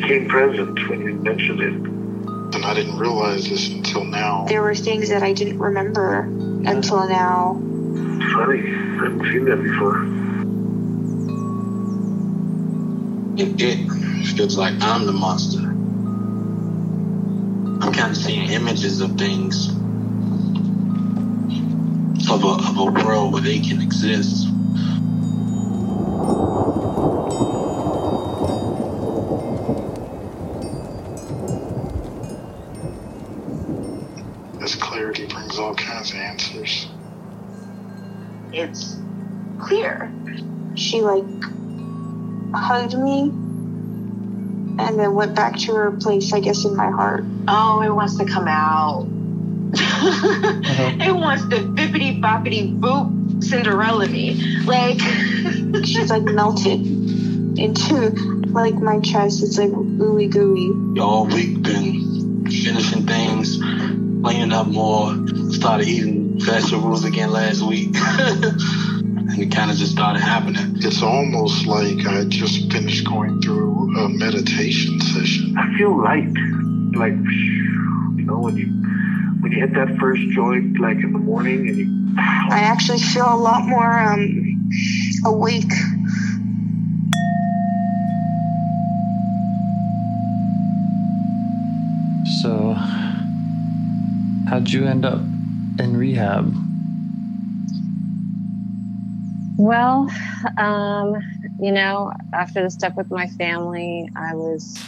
became present when you mentioned it. And I didn't realize this until now. There were things that I didn't remember until now. Funny. I haven't seen that before. It, it feels like I'm the monster. I'm kind of seeing images of things of a, of a world where they can exist. Clarity brings all kinds of answers. It's clear. She like hugged me and then went back to her place, I guess, in my heart. Oh, it wants to come out. Uh-huh. it wants the bippity boppity boop Cinderella me. Like, She's like melted into like my chest. It's like ooey gooey. Y'all week been finishing things, cleaning up more, started eating vegetables again last week. and it kind of just started happening. It's almost like I just finished going through a meditation session. I feel light. Like, you know, when you when you hit that first joint, like in the morning, and you. I actually feel a lot more um, awake. How'd you end up in rehab? Well, um, you know, after the stuff with my family, I was,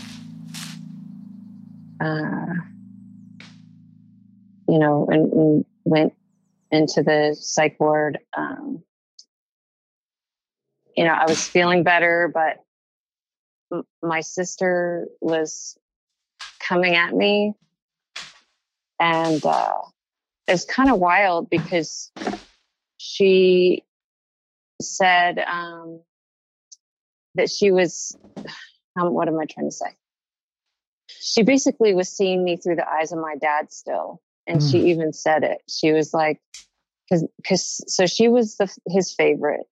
uh, you know, and, and went into the psych ward. Um, you know, I was feeling better, but my sister was coming at me, and uh, it's kind of wild because she said um, that she was um, what am i trying to say? She basically was seeing me through the eyes of my dad still and she even said it. She was like because because so she was the his favorite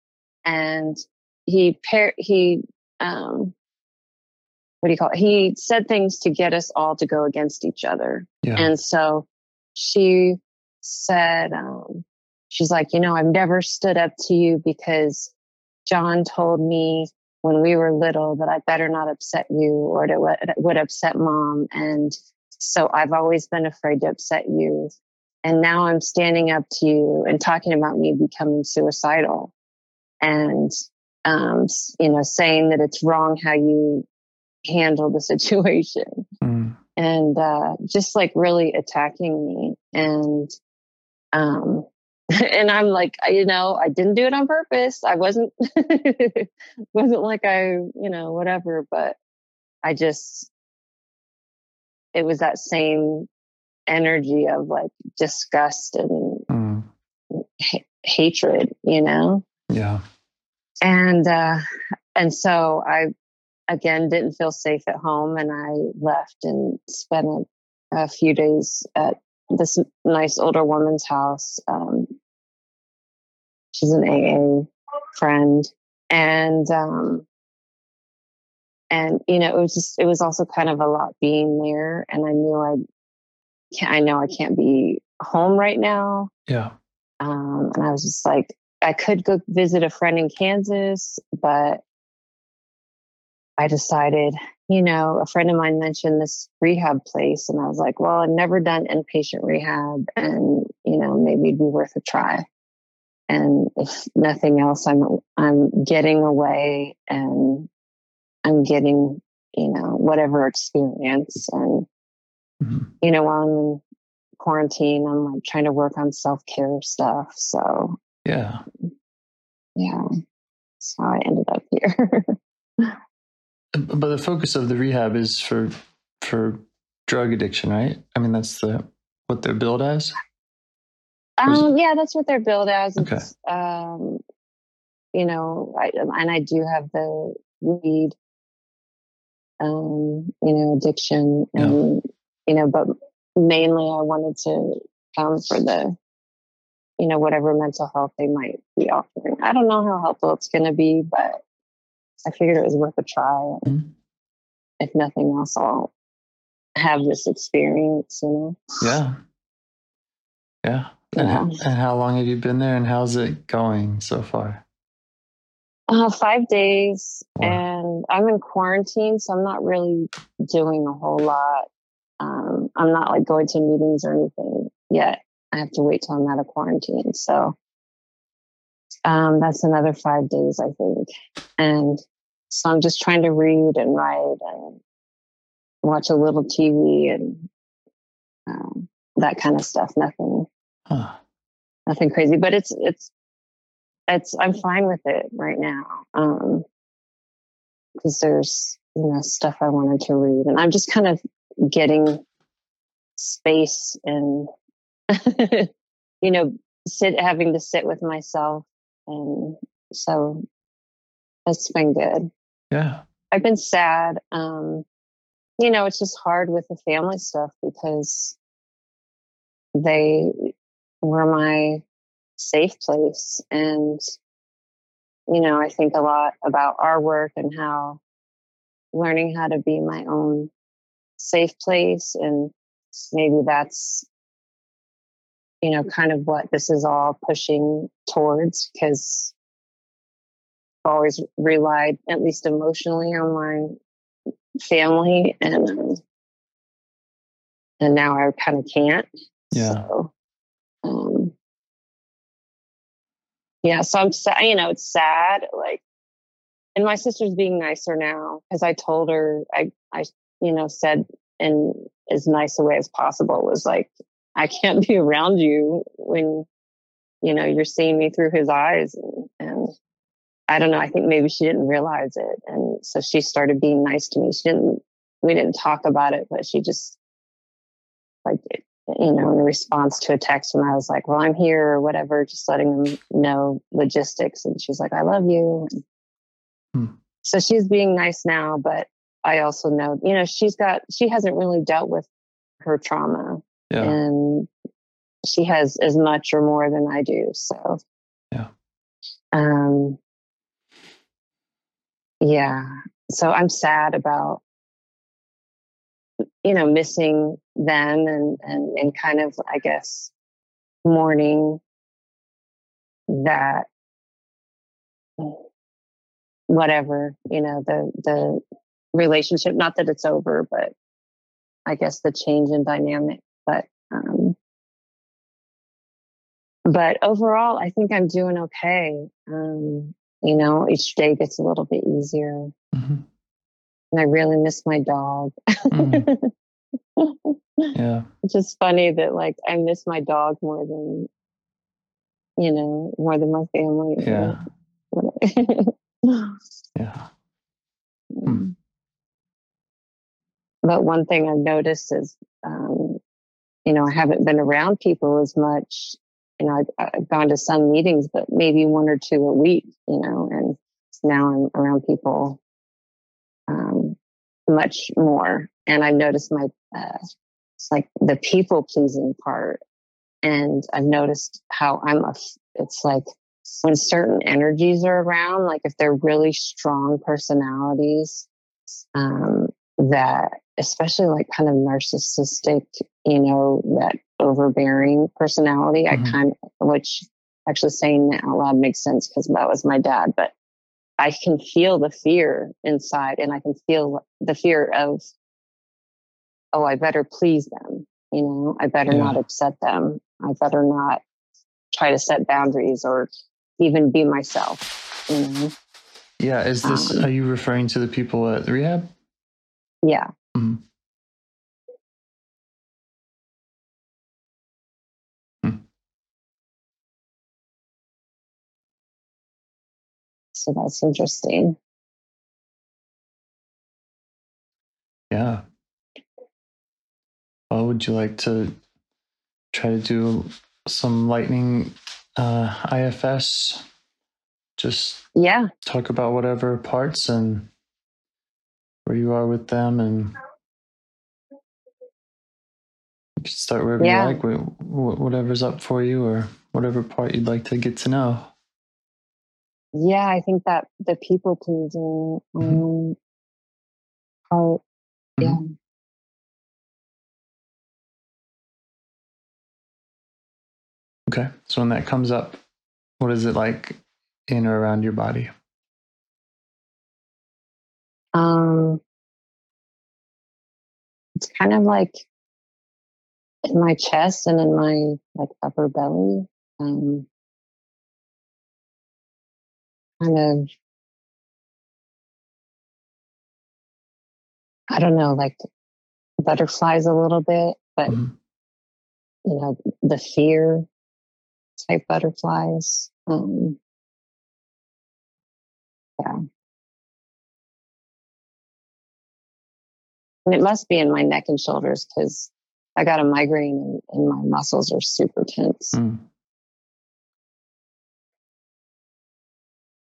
and he pair he um what do you call it he said things to get us all to go against each other Yeah. and so she said um she's like, you know, I've never stood up to you because John told me when we were little that I better not upset you or it would, upset mom. And so I've always been afraid to upset you. And now I'm standing up to you and talking about me becoming suicidal and, um, you know, saying that it's wrong how you handle the situation Mm. and uh, just like really attacking me and um and i'm like you know i didn't do it on purpose i wasn't wasn't like i you know whatever but i just it was that same energy of like disgust and Mm. ha- hatred you know Yeah. and uh and so i again didn't feel safe at home and i left and spent a, a few days at this nice older woman's house um she's an aa friend and um and you know it was just it was also kind of a lot being there and i knew i can't i know i can't be home right now Yeah. um, and I was just like, I could go visit a friend in Kansas, but I decided, you know, a friend of mine mentioned this rehab place, and I was like, well, I've never done inpatient rehab, and you know, maybe it'd be worth a try. And if nothing else, I'm I'm getting away, and I'm getting, you know, whatever experience, and Mhm. you know, while I'm in quarantine, I'm like trying to work on self care stuff. So Yeah. yeah, So I ended up here. but the focus of the rehab is for for drug addiction, right? I mean, that's the what they're billed as. Um, yeah, that's what they're billed as. Okay. It's, um, you know, I, and I do have the weed, um, you know, addiction, Yeah. and you know, but mainly I wanted to come for the, you know, whatever mental health they might be offering. I don't know how helpful it's going to be, but I figured it was worth a try. Mhm. If nothing else, I'll have this experience. You know. Yeah. Yeah. And, Yeah. how, and how long have you been there and how's it going so far? Uh, five days, Wow. and I'm in quarantine, so I'm not really doing a whole lot. Um, I'm not like going to meetings or anything yet. I have to wait till I'm out of quarantine. So um, that's another five days, I think. And so I'm just trying to read and write and watch a little TV and um, that kind of stuff. Nothing Huh. nothing crazy, but it's it's it's I'm fine with it right now. Um because there's you know stuff I wanted to read and I'm just kind of getting space and you know sit having to sit with myself and so it's been good. Yeah. I've been sad. Um, you know, it's just hard with the family stuff because they were my safe place. And, you know, I think a lot about our work and how learning how to be my own safe place. And maybe that's, you know, kind of what this is all pushing towards because always relied, at least emotionally, on my family. And, um, and now I kind of can't. Yeah. So, um, yeah, so I'm sad, you know, it's sad. Like, and my sister's being nicer now because I told her, I, I, you know, said in as nice a way as possible was like, I can't be around you when, you know, you're seeing me through his eyes. And, and I don't know, I think maybe she didn't realize it. And so she started being nice to me. She didn't, we didn't talk about it, but she just like, you know, in response to a text when I was like, well, I'm here or whatever, just letting them know logistics. And she's like, I love you. Hmm. So she's being nice now, but I also know, you know, she's got, she hasn't really dealt with her trauma Yeah. and she has as much or more than I do. So, Yeah. Um, yeah. So I'm sad about, you know, missing them and, and, and kind of, I guess, mourning that whatever, you know, the, the relationship, not that it's over, but I guess the change in dynamic, but, um, but overall, I think I'm doing okay. Um, you know, each day gets a little bit easier. Mhm. And I really miss my dog. Mm. Yeah. it's just funny that like I miss my dog more than, you know, more than my family. Yeah. Yeah. Hmm. But one thing I've noticed is, um, you know, I haven't been around people as much. You know, I've, I've gone to some meetings, but maybe one or two a week, you know, and now I'm around people um, much more. And I've noticed my, uh, like the people pleasing part. And I've noticed how I'm a, it's like when certain energies are around, like if they're really strong personalities, um, that especially like kind of narcissistic, you know, that overbearing personality, Mhm. I kind of, which actually saying that out loud makes sense because that was my dad, but I can feel the fear inside and I can feel the fear of, oh, I better please them. You know, I better Yeah. not upset them. I better not try to set boundaries or even be myself. You know? Yeah. Is this, Um, are you referring to the people at the rehab? Yeah. Mhm. Hmm. So that's interesting. Yeah. Well, would you like to try to do some lightning uh, IFS? Just Yeah. talk about whatever parts and where you are with them, and you can start wherever Yeah. you like, wh- wh- whatever's up for you, or whatever part you'd like to get to know. Yeah, I think that the people pleasing um, part, yeah. Okay. So when that comes up, what is it like in or around your body? Kind of like in my chest and in my like upper belly. Um, kind of, I don't know, like butterflies a little bit, but Mhm. you know, the fear type butterflies. Um, yeah. And it must be in my neck and shoulders because I got a migraine and, my muscles are super tense. Mm.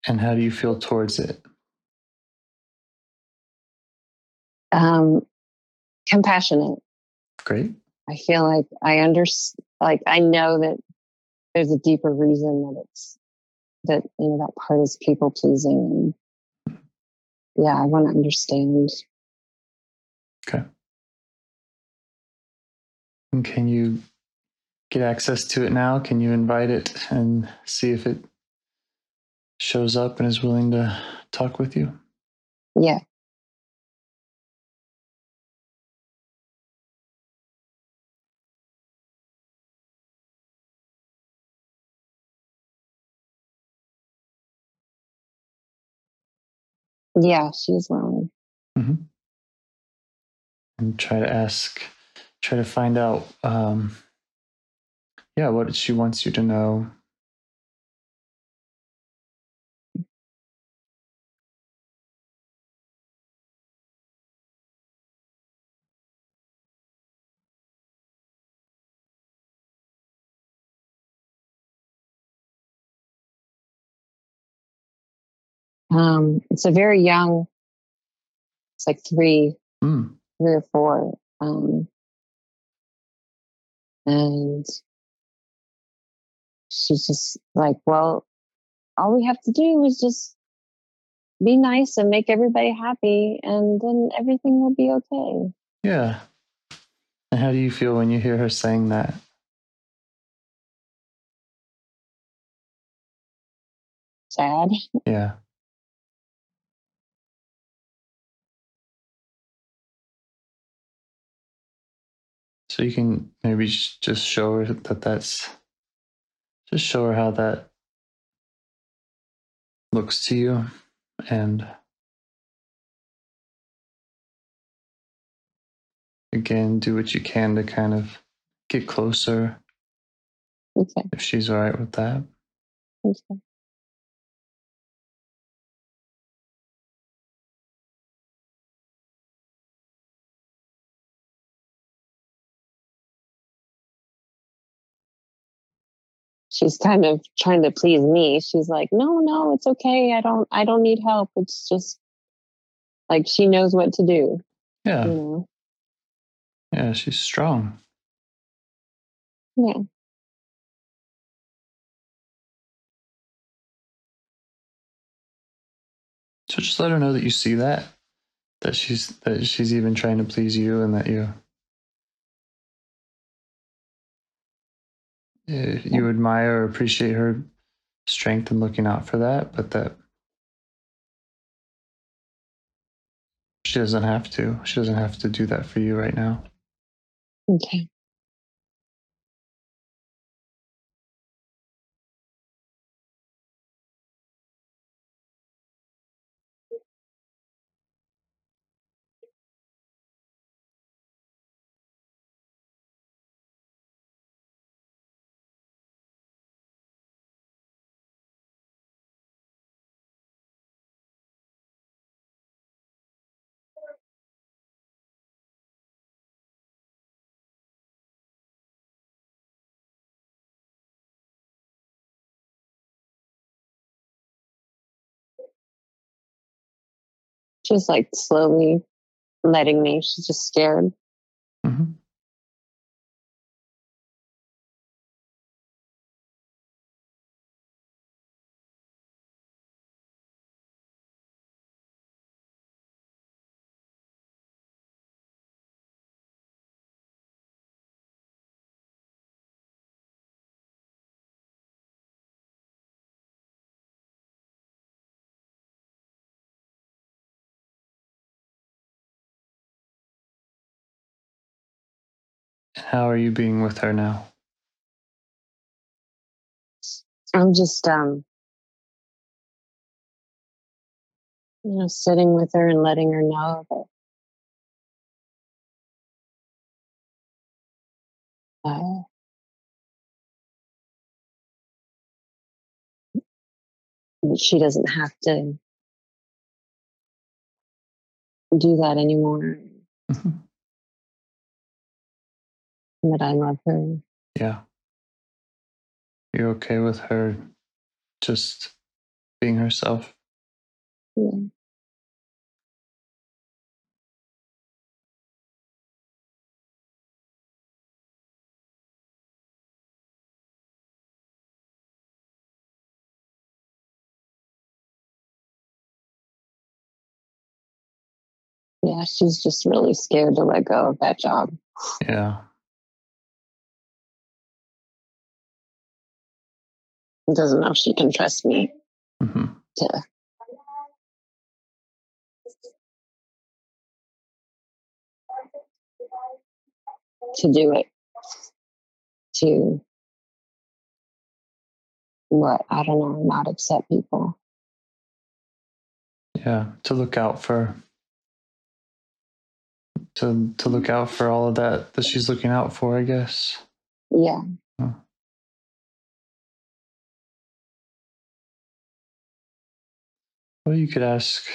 And how do you feel towards it? Um, compassionate. Great. I feel like I under like I know that there's a deeper reason that it's that you know that part is people pleasing and yeah, I want to understand. Okay. And can you get access to it now? Can you invite it and see if it shows up and is willing to talk with you? Yeah. Yeah, she's willing. Mm-hmm. And try to ask, try to find out, um, yeah, what she wants you to know. Um, it's a very young. It's like three, Mm. Three or four. Um, and she's just like, well, all we have to do is just be nice and make everybody happy, and then everything will be okay. Yeah. And how do you feel when you hear her saying that? Sad. Yeah. So you can maybe just show her that that's just show her how that looks to you and again do what you can to kind of get closer Okay. if she's all right with that. okay. She's kind of trying to please me. She's like, "No, no, it's okay. I don't I don't need help. It's just like she knows what to do, Yeah. you know." Yeah, she's strong. Yeah. So just let her know that you see that, that she's that she's even trying to please you, and that you you admire or appreciate her strength in looking out for that, but that she doesn't have to. She doesn't have to do that for you right now. Okay. She's like slowly letting me. She's just scared. How are you being with her now? I'm just um you know sitting with her and letting her know that uh, she doesn't have to do that anymore. Mhm. That I love her. Yeah. You're okay with her just being herself? Yeah. Yeah, she's just really scared to let go of that job. Yeah. Doesn't know if she can trust me hmm to to do it. To what? I don't know, not upset people. Yeah. To look out for to to look out for all of that that she's looking out for, I guess. Yeah. Well, you could ask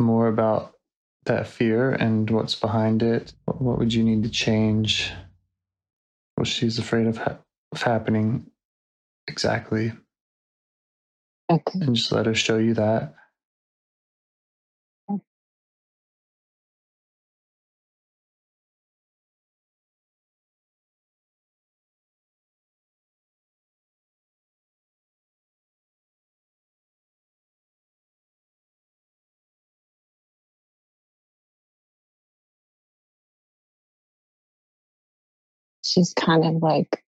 more about that fear and what's behind it. What, would you need to change? What she's afraid of, ha- of happening exactly, Okay. and just let her show you that. She's kind of like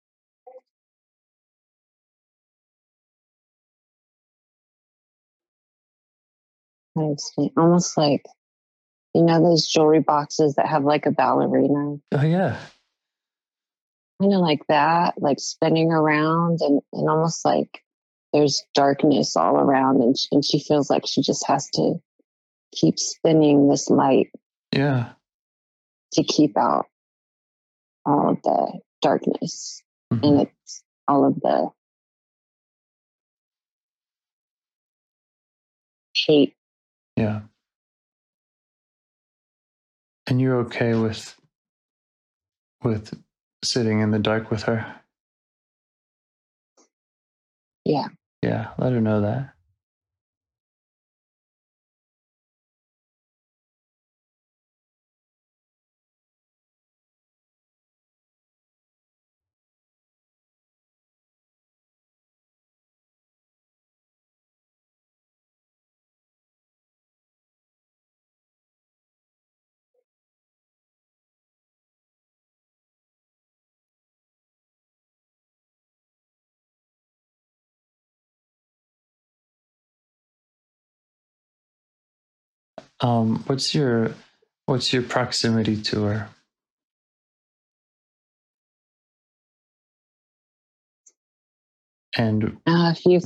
how to explain almost like you know those jewelry boxes that have like a ballerina? Oh yeah, kind of like that like spinning around and, and almost like there's darkness all around and she, and she feels like she just has to keep spinning this light yeah, to keep out all of the darkness Mhm. and it's all of the hate yeah. And you're okay with with sitting in the dark with her? yeah Yeah, let her know that. Um, what's your what's your proximity to her? And uh, a few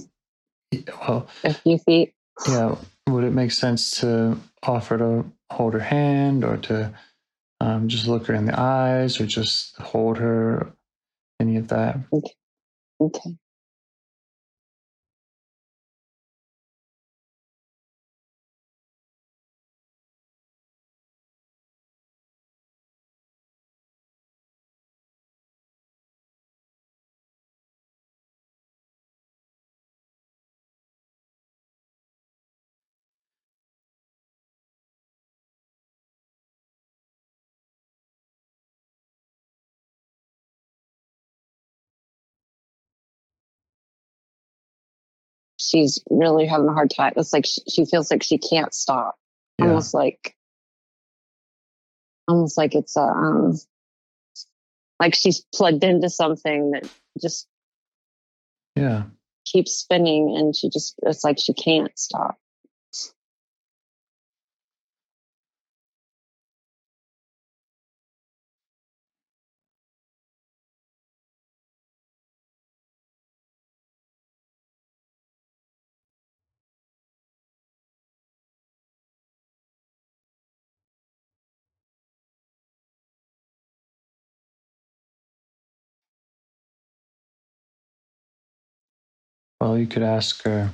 well, a few feet yeah, would it make sense to offer to hold her hand or to um, just look her in the eyes or just hold her? Any of that? okay she's really having a hard time. It's like she, she feels like she can't stop. Yeah. Almost like, almost like it's a, um, like she's plugged into something that just Yeah. keeps spinning and she just, it's like she can't stop. Well, you could ask her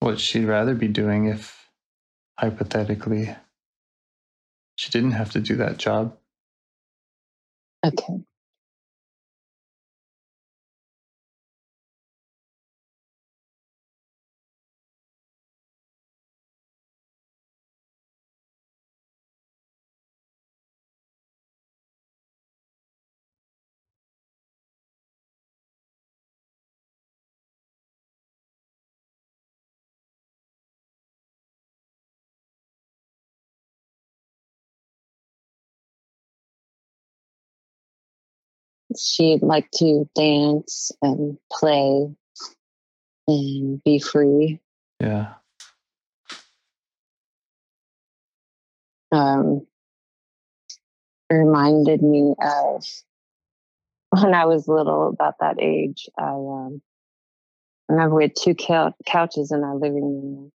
what she'd rather be doing if, hypothetically, she didn't have to do that job. Okay. She'd like to dance and play and be free. Yeah. um, reminded me of when I was little, about that age. I um, remember we had two cou- couches in our living room,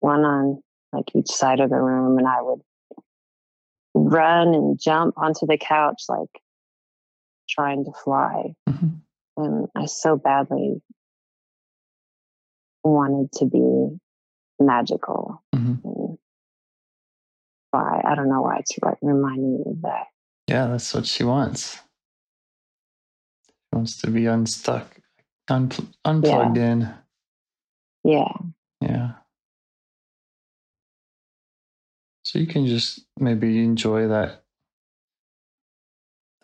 one on like each side of the room, and I would run and jump onto the couch like trying to fly. Mhm. And I so badly wanted to be magical. Mhm. And why I don't know why it's re- reminding me of that. Yeah, that's what she wants. She wants to be unstuck, unpl- unplugged in. Yeah. Yeah. So you can just maybe enjoy that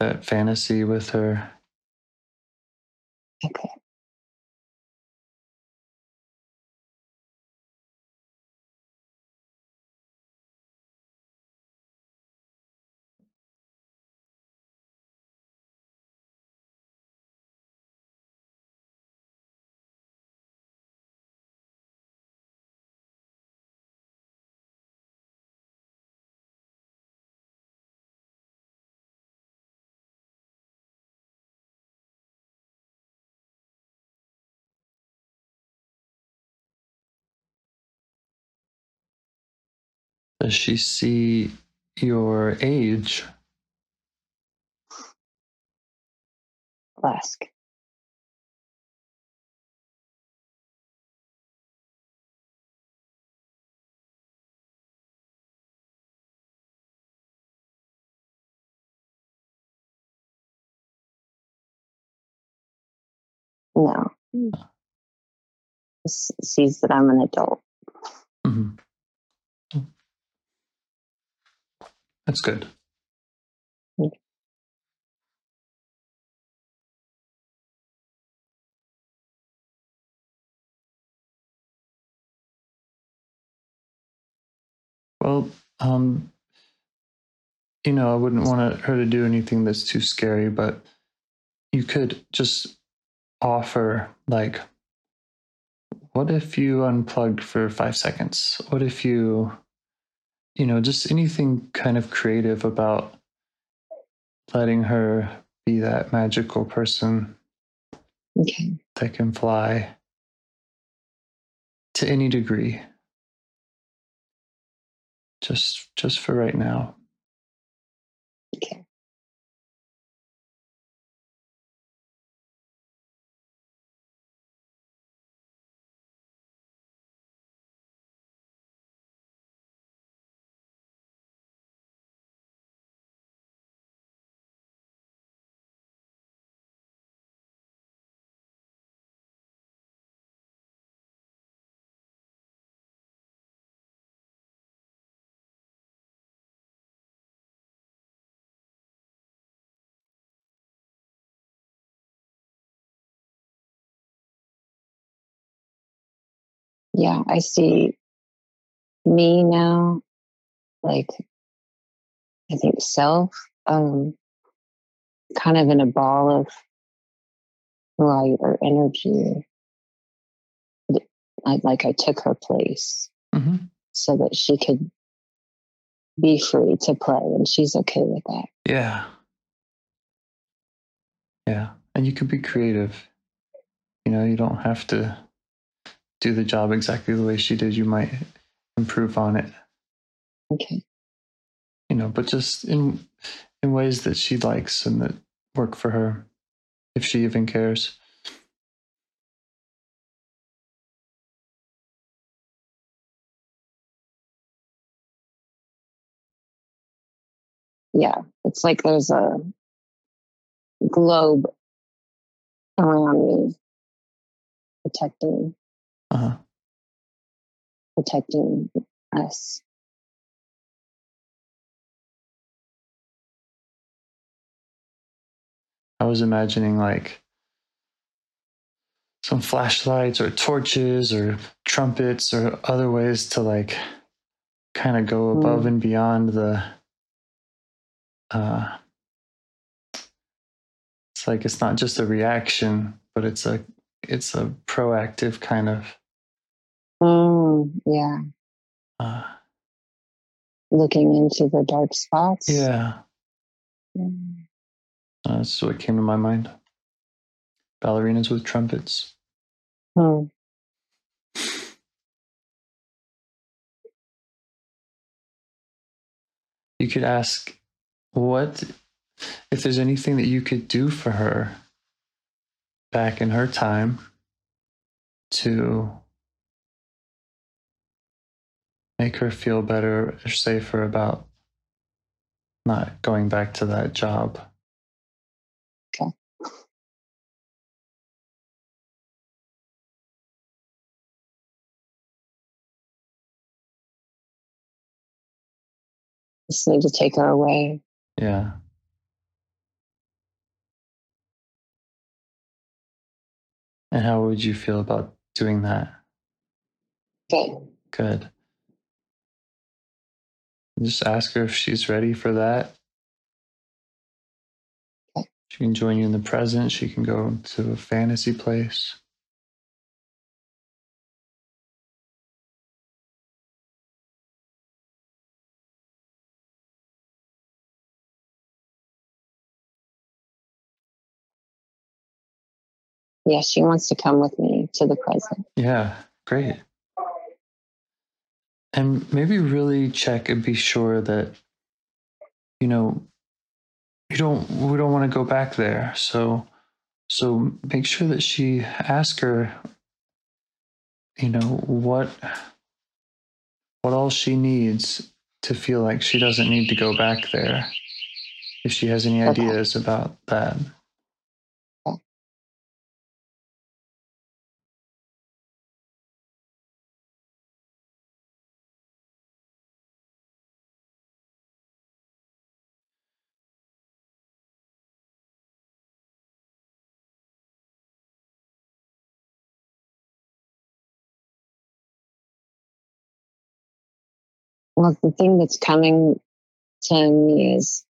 that fantasy with her. Okay. Does she see your age? Flask. No. S- sees that I'm an adult. hmm That's good. Well, um, you know, I wouldn't want her to do anything that's too scary, but you could just offer, like, what if you unplugged for five seconds? What if you, you know, just anything kind of creative about letting her be that magical person Okay. that can fly to any degree. Just just for right now. Okay. Yeah, I see me now, like I think self, um, kind of in a ball of light or energy. I, like I took her place hmm so that she could be free to play, and she's okay with that. Yeah. Yeah. And you can be creative. You know, you don't have to do the job exactly the way she did. You might improve on it, Okay. you know, but just in in ways that she likes and that work for her, if she even cares. Yeah, it's like there's a globe around me, protecting Uh-huh. protecting us. I was imagining like some flashlights or torches or trumpets or other ways to like kind of go above Mm. and beyond the uh it's like it's not just a reaction but it's a it's a proactive kind of oh yeah, uh looking into the dark spots. yeah. Mm. uh, that's what came to my mind. Ballerinas with trumpets. Oh you could ask what if there's anything that you could do for her back in her time to make her feel better or safer about not going back to that job. Okay. Just need to take her away. Yeah. And how would you feel about doing that? Good. Good. Just ask her if she's ready for that. She can join you in the present. She can go to a fantasy place. Yeah, she wants to come with me to the present. Yeah, great. And maybe really check and be sure that, you know, you don't we don't want to go back there. So so make sure that she ask her, you know, what what all she needs to feel like she doesn't need to go back there. If she has any Okay. ideas about that. Well, the thing that's coming to me is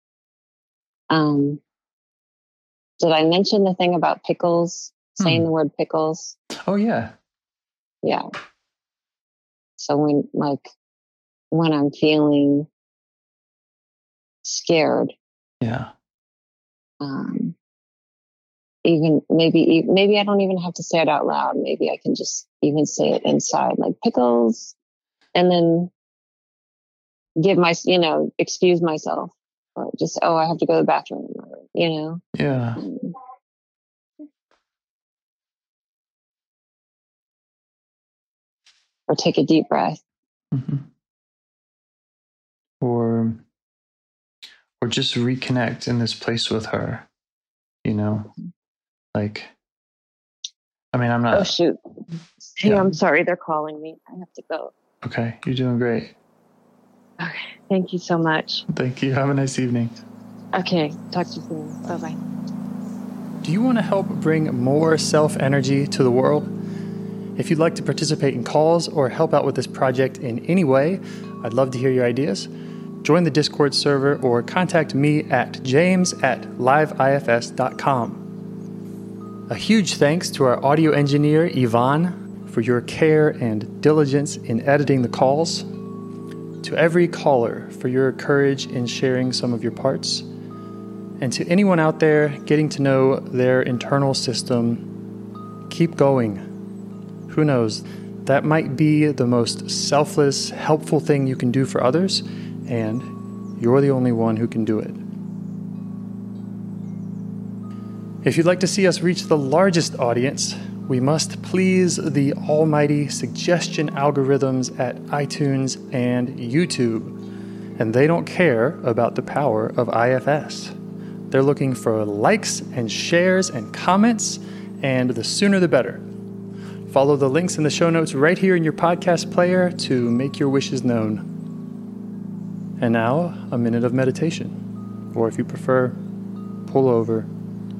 um did I mention the thing about pickles? Saying Hmm. the word pickles? Oh yeah. Yeah. So when like when I'm feeling scared, Yeah. um even maybe maybe I don't even have to say it out loud. Maybe I can just even say it inside, like pickles, and then give my you know excuse myself, or just oh I have to go to the bathroom, you know. Yeah. um, Or take a deep breath. hmm Or or just reconnect in this place with her. You know? Like I mean I'm not oh shoot! Hey, yeah. I'm sorry. They're calling me. I have to go. okay, you're doing great. Okay. Thank you so much. Thank you. Have a nice evening. Okay. Talk to you soon. Bye bye. Do you want to help bring more self energy to the world? If you'd like to participate in calls or help out with this project in any way, I'd love to hear your ideas. Join the Discord server or contact me at james at liveifs.com. A huge thanks to our audio engineer, Yvonne, for your care and diligence in editing the calls. To every caller for your courage in sharing some of your parts. And to anyone out there getting to know their internal system, keep going who knows? That might be the most selfless, helpful thing you can do for others, and you're the only one who can do it. If you'd like to see us reach the largest audience, we must please the almighty suggestion algorithms at iTunes and YouTube. And they don't care about the power of IFS. They're looking for likes and shares and comments, and the sooner the better. Follow the links in the show notes right here in your podcast player to make your wishes known. And now, a minute of meditation. Or if you prefer, pull over.